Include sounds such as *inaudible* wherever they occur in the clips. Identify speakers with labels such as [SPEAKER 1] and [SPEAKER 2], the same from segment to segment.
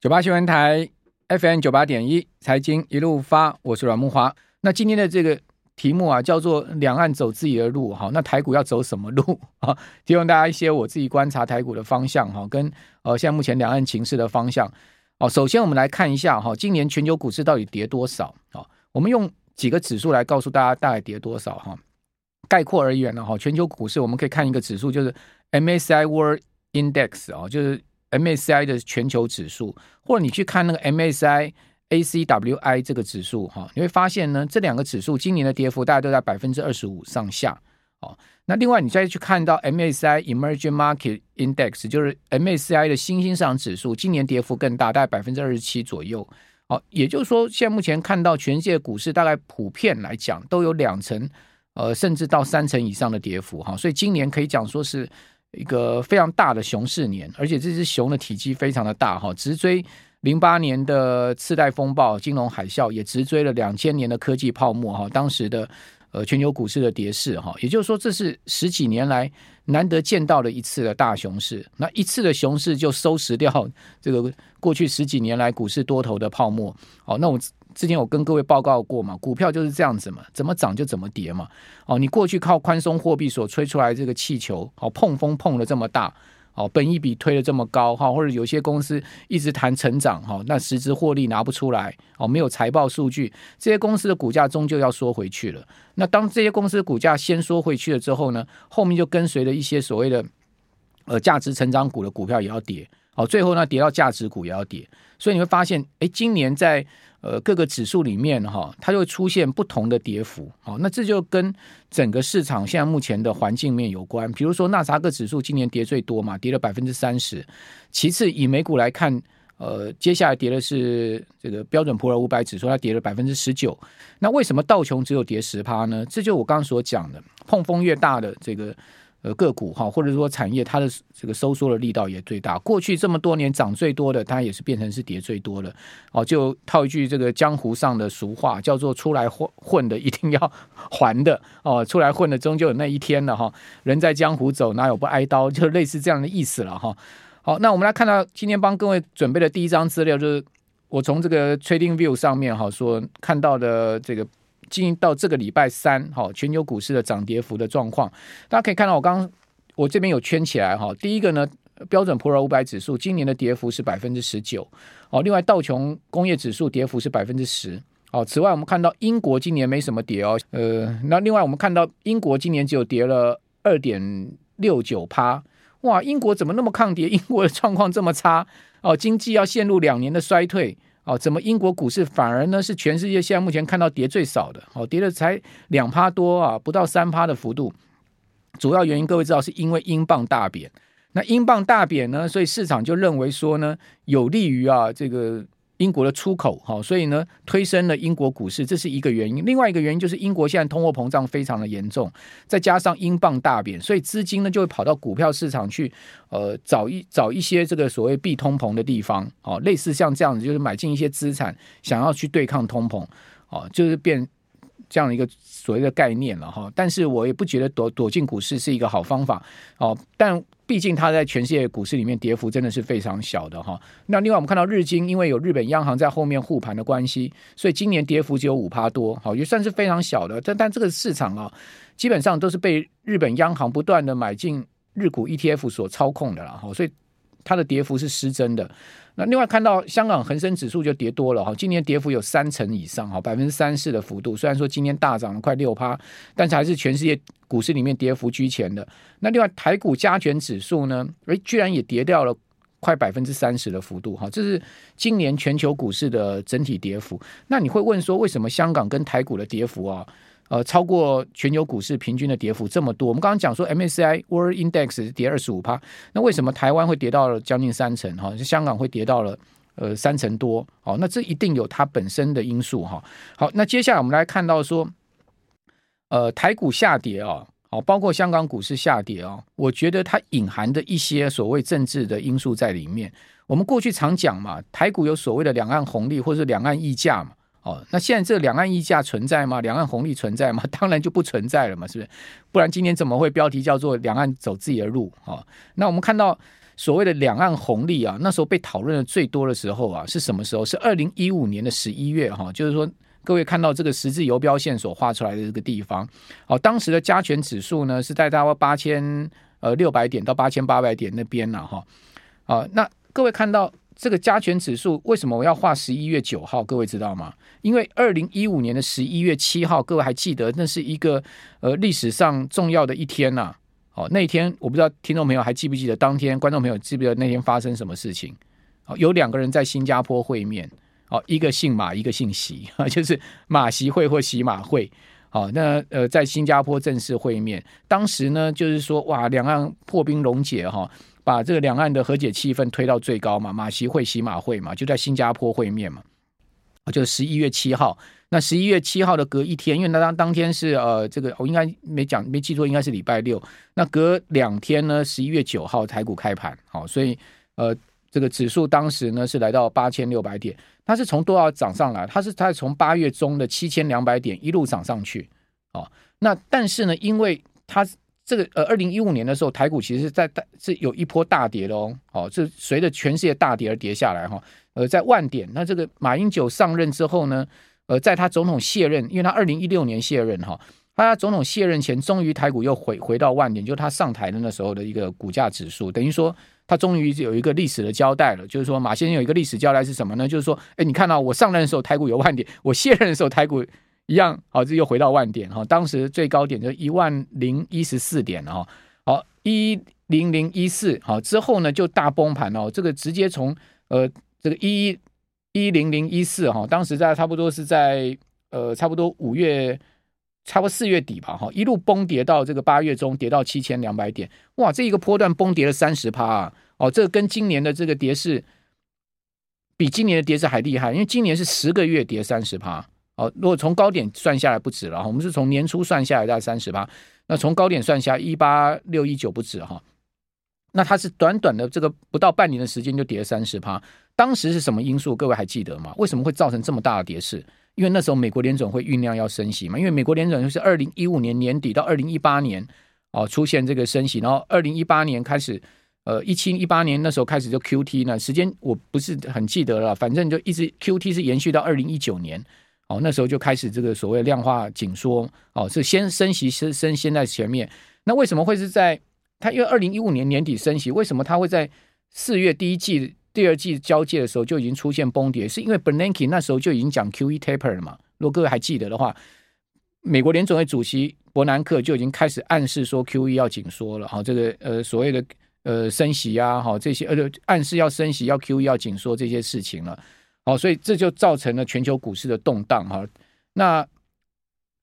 [SPEAKER 1] 九八新闻台 FM 九八点一，财经一路发，我是阮慕华。那今天的这个题目啊，叫做“两岸走自己的路”哈。那台股要走什么路 *laughs* 啊？提供大家一些我自己观察台股的方向哈，跟呃现在目前两岸情势的方向。哦，首先我们来看一下哈，今年全球股市到底跌多少啊？我们用几个指数来告诉大家大概跌多少哈。概括而言呢哈，全球股市我们可以看一个指数，就是 MSCI World Index 啊，就是。MSCI 的全球指数，或者你去看那个 MSCI ACWI 这个指数，哈，你会发现呢，这两个指数今年的跌幅大概都在百分之二十五上下，哦，那另外你再去看到 MSCI Emerging Market Index，就是 MSCI 的新兴市场指数，今年跌幅更大，大概百分之二十七左右，哦，也就是说，现在目前看到全世界股市大概普遍来讲都有两成，呃，甚至到三成以上的跌幅，哈，所以今年可以讲说是。一个非常大的熊市年，而且这只熊的体积非常的大哈，直追零八年的次贷风暴、金融海啸，也直追了两千年的科技泡沫哈，当时的呃全球股市的跌势哈，也就是说这是十几年来难得见到的一次的大熊市，那一次的熊市就收拾掉这个过去十几年来股市多头的泡沫，好，那我。之前我跟各位报告过嘛，股票就是这样子嘛，怎么涨就怎么跌嘛。哦，你过去靠宽松货币所吹出来这个气球，哦，碰风碰得这么大，哦，本一比推得这么高，哈，或者有些公司一直谈成长，哈，那实质获利拿不出来，哦，没有财报数据，这些公司的股价终究要缩回去了。那当这些公司股价先缩回去了之后呢，后面就跟随着一些所谓的呃价值成长股的股票也要跌，好，最后呢跌到价值股也要跌，所以你会发现，哎，今年在呃，各个指数里面哈，它就会出现不同的跌幅，好，那这就跟整个市场现在目前的环境面有关。比如说纳斯达克指数今年跌最多嘛，跌了百分之三十。其次以美股来看，呃，接下来跌的是这个标准普尔五百指数，它跌了百分之十九。那为什么道琼只有跌十趴呢？这就我刚刚所讲的，碰风越大的这个。呃，个股哈，或者说产业，它的这个收缩的力道也最大。过去这么多年涨最多的，它也是变成是跌最多的。哦，就套一句这个江湖上的俗话，叫做“出来混混的一定要还的”。哦，出来混的终究有那一天了哈。人在江湖走，哪有不挨刀？就类似这样的意思了哈。好，那我们来看到今天帮各位准备的第一张资料，就是我从这个 Trading View 上面哈所看到的这个。进行到这个礼拜三，哈，全球股市的涨跌幅的状况，大家可以看到，我刚刚我这边有圈起来，哈，第一个呢，标准普尔五百指数今年的跌幅是百分之十九，哦，另外道琼工业指数跌幅是百分之十，哦，此外我们看到英国今年没什么跌哦，呃，那另外我们看到英国今年只有跌了二点六九趴，哇，英国怎么那么抗跌？英国的状况这么差，哦，经济要陷入两年的衰退。哦，怎么英国股市反而呢是全世界现在目前看到跌最少的？哦，跌了才两趴多啊，不到三趴的幅度。主要原因各位知道是因为英镑大贬。那英镑大贬呢，所以市场就认为说呢，有利于啊这个。英国的出口，哈，所以呢，推升了英国股市，这是一个原因。另外一个原因就是英国现在通货膨胀非常的严重，再加上英镑大贬，所以资金呢就会跑到股票市场去，呃，找一找一些这个所谓避通膨的地方，哦，类似像这样子，就是买进一些资产，想要去对抗通膨，哦，就是变这样的一个所谓的概念了哈。但是我也不觉得躲躲进股市是一个好方法，哦，但。毕竟它在全世界股市里面跌幅真的是非常小的哈。那另外我们看到日经，因为有日本央行在后面护盘的关系，所以今年跌幅只有五趴多，好也算是非常小的。但但这个市场啊，基本上都是被日本央行不断的买进日股 ETF 所操控的了哈，所以它的跌幅是失真的。那另外看到香港恒生指数就跌多了哈，今年跌幅有三成以上哈，百分之三四的幅度。虽然说今天大涨了快六趴，但是还是全世界股市里面跌幅居前的。那另外台股加权指数呢，诶，居然也跌掉了快百分之三十的幅度哈，这是今年全球股市的整体跌幅。那你会问说，为什么香港跟台股的跌幅啊？呃，超过全球股市平均的跌幅这么多，我们刚刚讲说 MSCI World Index 跌二十五趴，那为什么台湾会跌到了将近三成？哈，香港会跌到了呃三成多？好，那这一定有它本身的因素哈。好，那接下来我们来看到说，呃，台股下跌啊，好，包括香港股市下跌啊，我觉得它隐含的一些所谓政治的因素在里面。我们过去常讲嘛，台股有所谓的两岸红利或者两岸溢价嘛。哦，那现在这两岸溢价存在吗？两岸红利存在吗？*laughs* 当然就不存在了嘛，是不是？不然今天怎么会标题叫做“两岸走自己的路”？哦，那我们看到所谓的两岸红利啊，那时候被讨论的最多的时候啊，是什么时候？是二零一五年的十一月哈，就是说各位看到这个十字游标线所画出来的这个地方，哦，当时的加权指数呢是在大概八千呃六百点到八千八百点那边了哈，啊，那各位看到这个加权指数为什么我要画十一月九号？各位知道吗？因为二零一五年的十一月七号，各位还记得那是一个呃历史上重要的一天呐。哦，那天我不知道听众朋友还记不记得，当天观众朋友记不记得那天发生什么事情？哦，有两个人在新加坡会面，哦，一个姓马，一个姓习，*laughs* 就是马习会或习马会。好，那呃，在新加坡正式会面，当时呢，就是说哇，两岸破冰溶解哈，把这个两岸的和解气氛推到最高嘛，马习会、习马会嘛，就在新加坡会面嘛，就十一月七号。那十一月七号的隔一天，因为那当当天是呃，这个我应该没讲没记错，应该是礼拜六。那隔两天呢，十一月九号台股开盘，好，所以呃，这个指数当时呢是来到八千六百点，它是从多少涨上来？它是它从八月中的七千两百点一路涨上去，哦，那但是呢，因为它这个呃，二零一五年的时候，台股其实是在大是有一波大跌的哦，哦，这随着全世界大跌而跌下来哈，呃，在万点。那这个马英九上任之后呢？呃，在他总统卸任，因为他二零一六年卸任哈，他总统卸任前，终于台股又回回到万点，就是他上台的那时候的一个股价指数，等于说他终于有一个历史的交代了。就是说，马先生有一个历史交代是什么呢？就是说，哎，你看到我上任的时候台股有万点，我卸任的时候台股一样，好，这又回到万点哈。当时最高点就一万零一十四点哈，好一零零一四，好之后呢就大崩盘哦，这个直接从呃这个一。一零零一四哈，当时在差不多是在呃差不多五月，差不多四月底吧哈，一路崩跌到这个八月中，跌到七千两百点，哇，这一个波段崩跌了三十趴啊！哦，这跟今年的这个跌势比今年的跌势还厉害，因为今年是十个月跌三十趴哦。如果从高点算下来不止了，我们是从年初算下来大概三十趴，那从高点算下一八六一九不止哈。那它是短短的这个不到半年的时间就跌了三十趴。当时是什么因素？各位还记得吗？为什么会造成这么大的跌势？因为那时候美国联准会酝酿要升息嘛。因为美国联准会是二零一五年年底到二零一八年哦出现这个升息，然后二零一八年开始，呃一七一八年那时候开始就 QT 呢，时间我不是很记得了，反正就一直 QT 是延续到二零一九年哦，那时候就开始这个所谓量化紧缩哦，是先升息升升先在前面。那为什么会是在它？因为二零一五年年底升息，为什么它会在四月第一季？第二季交界的时候就已经出现崩跌，是因为 Bernanke 那时候就已经讲 QE taper 了嘛？如果各位还记得的话，美国联准会主席伯南克就已经开始暗示说 QE 要紧缩了，好，这个呃所谓的呃升息啊，好这些呃暗示要升息要 QE 要紧缩这些事情了，好，所以这就造成了全球股市的动荡哈。那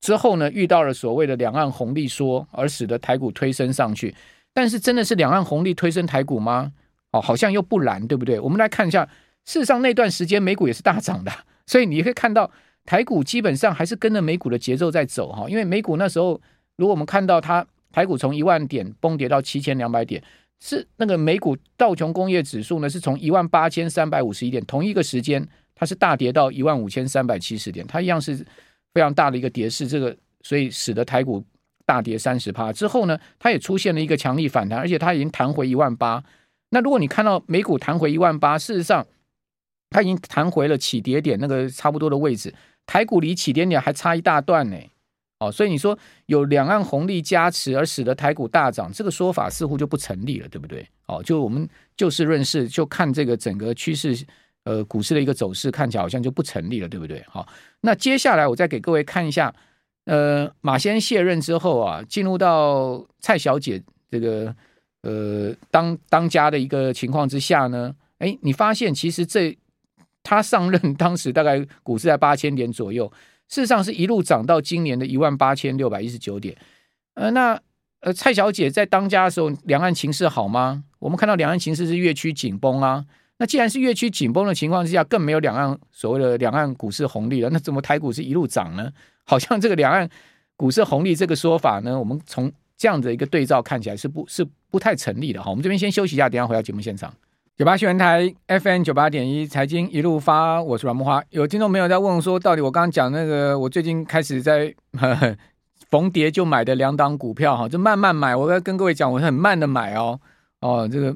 [SPEAKER 1] 之后呢，遇到了所谓的两岸红利说，而使得台股推升上去，但是真的是两岸红利推升台股吗？哦，好像又不然，对不对？我们来看一下，事实上那段时间美股也是大涨的，所以你可以看到台股基本上还是跟着美股的节奏在走哈。因为美股那时候，如果我们看到它台股从一万点崩跌到七千两百点，是那个美股道琼工业指数呢是从一万八千三百五十一点，同一个时间它是大跌到一万五千三百七十点，它一样是非常大的一个跌势。这个所以使得台股大跌三十趴之后呢，它也出现了一个强力反弹，而且它已经弹回一万八。那如果你看到美股弹回一万八，事实上它已经弹回了起跌点那个差不多的位置，台股离起跌点还差一大段呢。哦，所以你说有两岸红利加持而使得台股大涨，这个说法似乎就不成立了，对不对？哦，就我们就事论事，就看这个整个趋势，呃，股市的一个走势看起来好像就不成立了，对不对？好，那接下来我再给各位看一下，呃，马先卸任之后啊，进入到蔡小姐这个。呃，当当家的一个情况之下呢，哎，你发现其实这他上任 *laughs* 当时大概股市在八千点左右，事实上是一路涨到今年的一万八千六百一十九点。呃，那呃蔡小姐在当家的时候，两岸情势好吗？我们看到两岸情势是越趋紧绷啊。那既然是越趋紧绷的情况之下，更没有两岸所谓的两岸股市红利了，那怎么台股是一路涨呢？好像这个两岸股市红利这个说法呢，我们从这样的一个对照看起来是不是不太成立的哈？我们这边先休息一下，等下回到节目现场。九八新闻台 FM 九八点一财经一路发，我是阮木花。有听众朋友在问说，到底我刚刚讲那个，我最近开始在呵呵 *laughs* 逢跌就买的两档股票哈，就慢慢买。我要跟各位讲，我是很慢的买哦哦，这个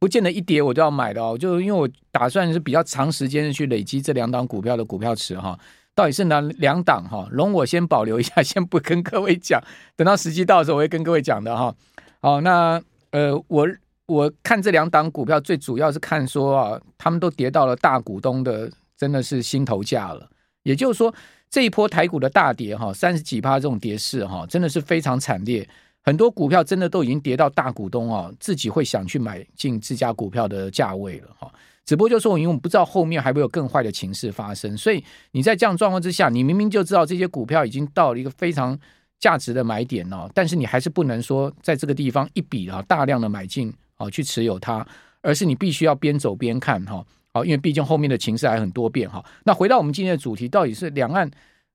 [SPEAKER 1] 不见得一跌我都要买的哦，就因为我打算是比较长时间的去累积这两档股票的股票池哈。到底是哪两档哈？容我先保留一下，*laughs* 先不跟各位讲，等到时机到的时候我会跟各位讲的哈。好，那呃，我我看这两档股票最主要是看说啊，他们都跌到了大股东的真的是心头价了。也就是说，这一波台股的大跌哈，三十几趴这种跌势哈，真的是非常惨烈。很多股票真的都已经跌到大股东啊，自己会想去买进自家股票的价位了哈。只不过就是说，因为我们不知道后面还会有更坏的情势发生，所以你在这样状况之下，你明明就知道这些股票已经到了一个非常价值的买点哦，但是你还是不能说在这个地方一笔啊大量的买进啊去持有它，而是你必须要边走边看哈。好，因为毕竟后面的情势还很多变哈。那回到我们今天的主题，到底是两岸？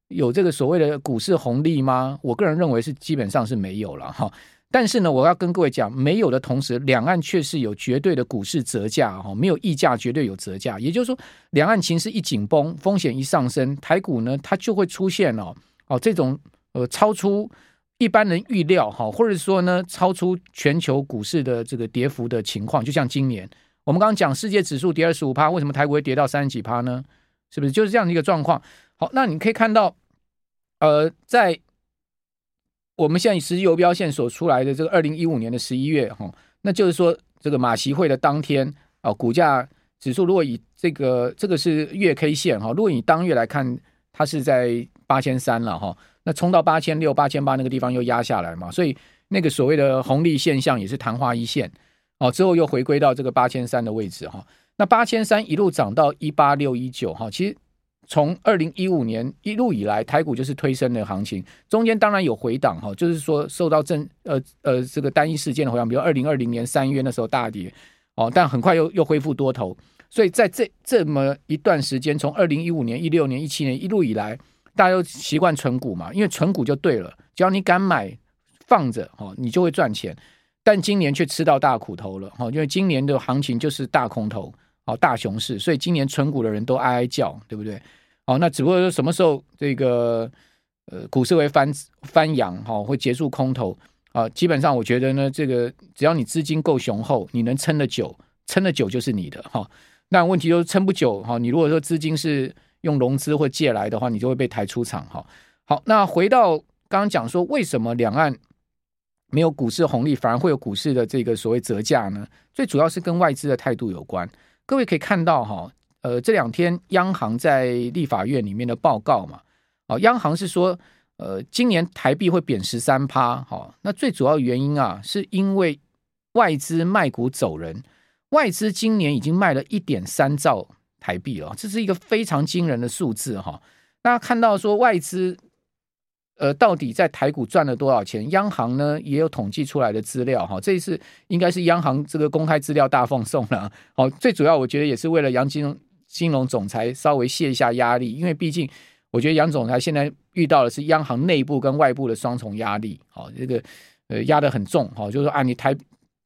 [SPEAKER 1] 有这个所谓的股市红利吗？我个人认为是基本上是没有了哈。但是呢，我要跟各位讲，没有的同时，两岸却是有绝对的股市折价哈，没有溢价，绝对有折价。也就是说，两岸情势一紧绷，风险一上升，台股呢它就会出现哦哦这种呃超出一般人预料哈，或者说呢超出全球股市的这个跌幅的情况。就像今年我们刚刚讲世界指数跌二十五趴，为什么台股会跌到三十几趴呢？是不是就是这样的一个状况？好，那你可以看到，呃，在我们现在实时邮标线所出来的这个二零一五年的十一月，哈，那就是说这个马席会的当天啊，股价指数如果以这个这个是月 K 线哈，如果以当月来看，它是在八千三了哈，那冲到八千六、八千八那个地方又压下来嘛，所以那个所谓的红利现象也是昙花一现哦，之后又回归到这个八千三的位置哈，那八千三一路涨到一八六一九哈，其实。从二零一五年一路以来，台股就是推升的行情，中间当然有回档哈，就是说受到正呃呃这个单一事件的回档，比如二零二零年三月那时候大跌哦，但很快又又恢复多头，所以在这这么一段时间，从二零一五年、一六年、一七年一路以来，大家都习惯存股嘛，因为存股就对了，只要你敢买放着哦，你就会赚钱。但今年却吃到大苦头了哈，因为今年的行情就是大空头。好，大熊市，所以今年存股的人都哀哀叫，对不对？好，那只不过说什么时候这个呃股市会翻翻扬，哈，会结束空头啊？基本上我觉得呢，这个只要你资金够雄厚，你能撑得久，撑得久就是你的哈。那问题就是撑不久哈。你如果说资金是用融资或借来的话，你就会被抬出场哈。好，那回到刚刚讲说，为什么两岸没有股市红利，反而会有股市的这个所谓折价呢？最主要是跟外资的态度有关。各位可以看到哈，呃，这两天央行在立法院里面的报告嘛，啊，央行是说，呃，今年台币会贬十三趴，哈，那最主要原因啊，是因为外资卖股走人，外资今年已经卖了一点三兆台币哦，这是一个非常惊人的数字哈。大家看到说外资。呃，到底在台股赚了多少钱？央行呢也有统计出来的资料哈，这一次应该是央行这个公开资料大放送了。好，最主要我觉得也是为了杨金龙金融总裁稍微卸一下压力，因为毕竟我觉得杨总裁现在遇到的是央行内部跟外部的双重压力，好，这个呃压得很重，好，就是说啊，你台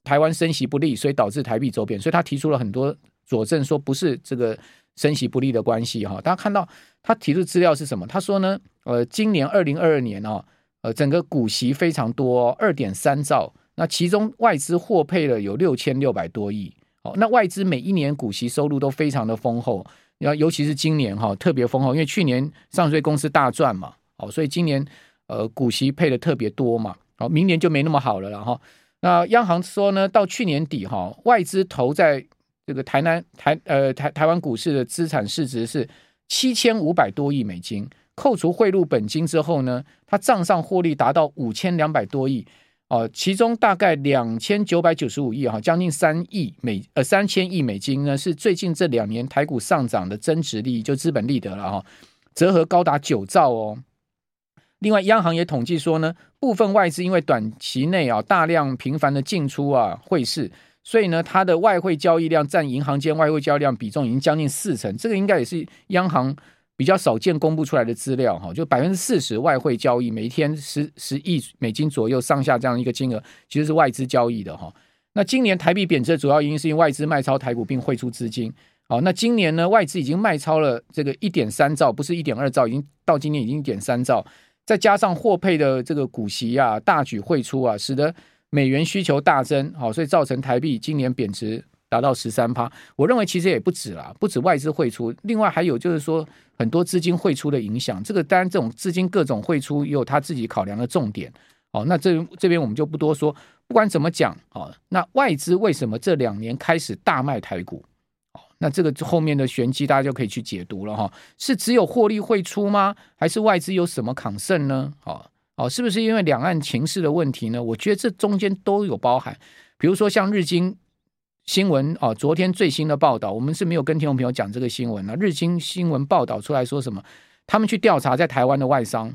[SPEAKER 1] 台湾升息不利，所以导致台币走贬，所以他提出了很多佐证，说不是这个升息不利的关系哈。大家看到他提出资料是什么？他说呢？呃，今年二零二二年哦，呃，整个股息非常多，二点三兆。那其中外资获配了有六千六百多亿。哦，那外资每一年股息收入都非常的丰厚。要尤其是今年哈、特别丰厚，因为去年上市公司大赚嘛，哦，所以今年呃股息配的特别多嘛。哦，明年就没那么好了然后。那央行说呢，到去年底哈、外资投在这个台南台呃台台湾股市的资产市值是七千五百多亿美金。扣除汇入本金之后呢，它账上获利达到五千两百多亿哦，其中大概两千九百九十五亿哈，将近三亿美呃三千亿美金呢，是最近这两年台股上涨的增值利益，就资本利得了哈，折合高达九兆哦。另外，央行也统计说呢，部分外资因为短期内啊大量频繁的进出啊汇市，所以呢，它的外汇交易量占银行间外汇交易量比重已经将近四成，这个应该也是央行。比较少见公布出来的资料哈，就百分之四十外汇交易，每天十十亿美金左右上下这样一个金额，其实是外资交易的哈。那今年台币贬值的主要原因是因为外资卖超台股并汇出资金。好，那今年呢，外资已经卖超了这个一点三兆，不是一点二兆，已经到今年已经一点三兆，再加上获配的这个股息啊大举汇出啊，使得美元需求大增，好，所以造成台币今年贬值达到十三趴。我认为其实也不止啦，不止外资汇出，另外还有就是说很多资金汇出的影响。这个当然这种资金各种汇出也有他自己考量的重点。哦，那这这边我们就不多说。不管怎么讲，哦，那外资为什么这两年开始大卖台股？哦，那这个后面的玄机大家就可以去解读了哈。是只有获利汇出吗？还是外资有什么抗胜呢？哦。哦，是不是因为两岸情势的问题呢？我觉得这中间都有包含。比如说像日经新闻哦，昨天最新的报道，我们是没有跟听众朋友讲这个新闻了。日经新闻报道出来说什么？他们去调查在台湾的外商，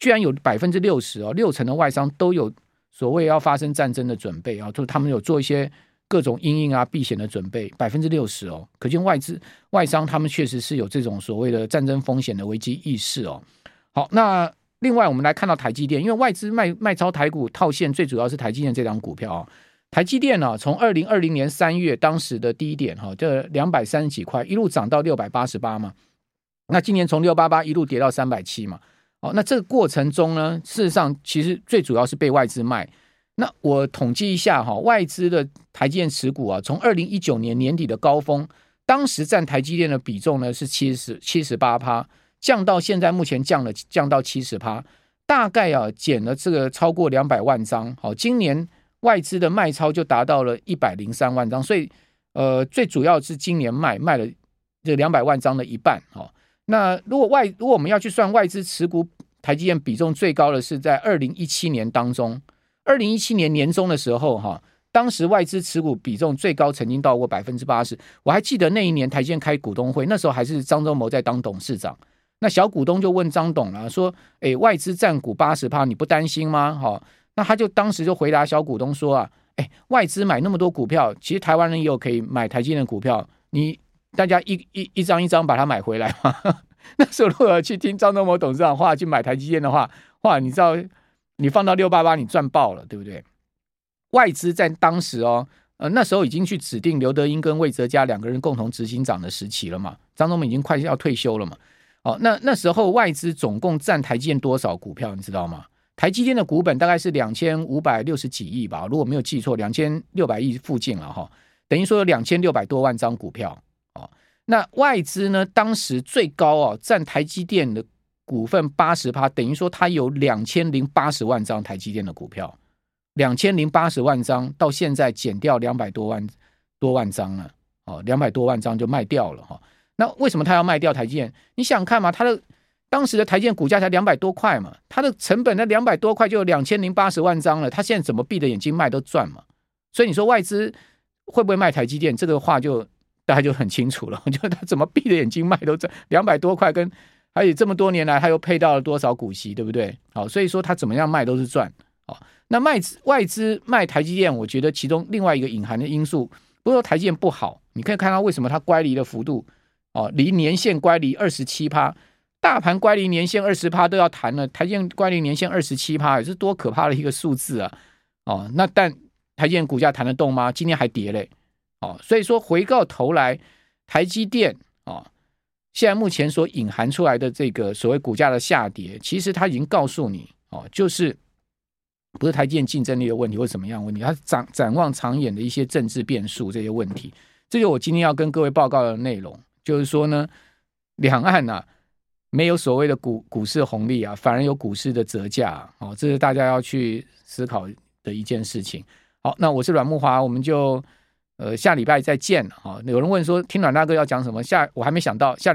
[SPEAKER 1] 居然有百分之六十哦，六成的外商都有所谓要发生战争的准备啊，就是他们有做一些各种因应啊避险的准备，百分之六十哦，可见外资外商他们确实是有这种所谓的战争风险的危机意识哦。好，那。另外，我们来看到台积电，因为外资卖卖超台股套现，最主要是台积电这张股票啊。台积电呢，从二零二零年三月当时的低点哈，这两百三十几块，一路涨到六百八十八嘛。那今年从六八八一路跌到三百七嘛。哦，那这个过程中呢，事实上其实最主要是被外资卖。那我统计一下哈，外资的台积电持股啊，从二零一九年年底的高峰，当时占台积电的比重呢是七十七十八趴。降到现在，目前降了，降到七十趴，大概啊减了这个超过两百万张。好，今年外资的卖超就达到了一百零三万张，所以呃，最主要是今年卖卖了这两百万张的一半。好，那如果外如果我们要去算外资持股台积电比重最高的是在二零一七年当中，二零一七年年中的时候哈，当时外资持股比重最高曾经到过百分之八十。我还记得那一年台积电开股东会，那时候还是张忠谋在当董事长。那小股东就问张董了，说：“诶、外资占股八十趴，你不担心吗？”好，那他就当时就回答小股东说：“啊，诶、外资买那么多股票，其实台湾人也有可以买台积电的股票，你大家一一一张一张把它买回来嘛。*laughs* ”那时候如果去听张忠谋董事长话去买台积电的话，哇，你知道你放到六八八，你赚爆了，对不对？外资在当时哦，呃，那时候已经去指定刘德英跟魏哲家两个人共同执行长的时期了嘛，张忠谋已经快要退休了嘛。哦，那那时候外资总共占台积电多少股票？你知道吗？台积电的股本大概是两千五百六十几亿吧，如果没有记错，两千六百亿附近了哈。等于说有两千六百多万张股票。哦，那外资呢？当时最高哦，占台积电的股份八十趴，等于说它有两千零八十万张台积电的股票，两千零八十万张到现在减掉两百多万多万张了。哦，两百多万张就卖掉了哈。那为什么他要卖掉台积电？你想看嘛？他的当时的台积电股价才两百多块嘛，他的成本那两百多块就有两千零八十万张了。他现在怎么闭着眼睛卖都赚嘛？所以你说外资会不会卖台积电？这个话就大家就很清楚了。*laughs* 就他怎么闭着眼睛卖都赚两百多块，跟而且这么多年来他又配到了多少股息，对不对？好，所以说他怎么样卖都是赚。好，那卖外资卖台积电，我觉得其中另外一个隐含的因素，不是说台积电不好，你可以看到为什么它乖离的幅度。哦，离年限乖离二十七趴，大盘乖离年限二十趴都要谈了，台积电乖离年限二十七趴，也是多可怕的一个数字啊！哦，那但台积电股价谈得动吗？今天还跌嘞！哦，所以说回过头来，台积电哦，现在目前所隐含出来的这个所谓股价的下跌，其实它已经告诉你哦，就是不是台积电竞争力的问题或什么样问题，它展展望长远的一些政治变数这些问题，这就我今天要跟各位报告的内容。就是说呢，两岸呐，没有所谓的股股市红利啊，反而有股市的折价啊，哦，这是大家要去思考的一件事情。好，那我是阮慕华，我们就呃下礼拜再见。啊，有人问说听阮大哥要讲什么，下我还没想到下礼。